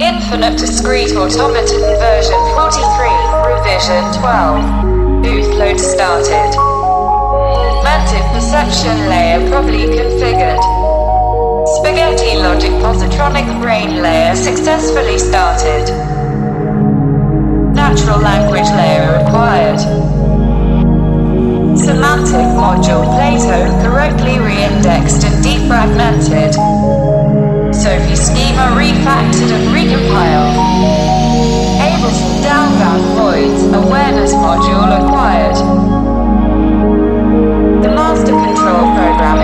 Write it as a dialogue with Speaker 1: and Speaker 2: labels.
Speaker 1: Infinite Discrete Automaton version 43, revision 12. Boot load started. Mantive perception layer properly configured. Spaghetti logic positronic brain layer successfully started. Natural language layer acquired. Semantic module Plato Sophie schema refactored and recompiled. Ableton downbound voids awareness module acquired. The master control program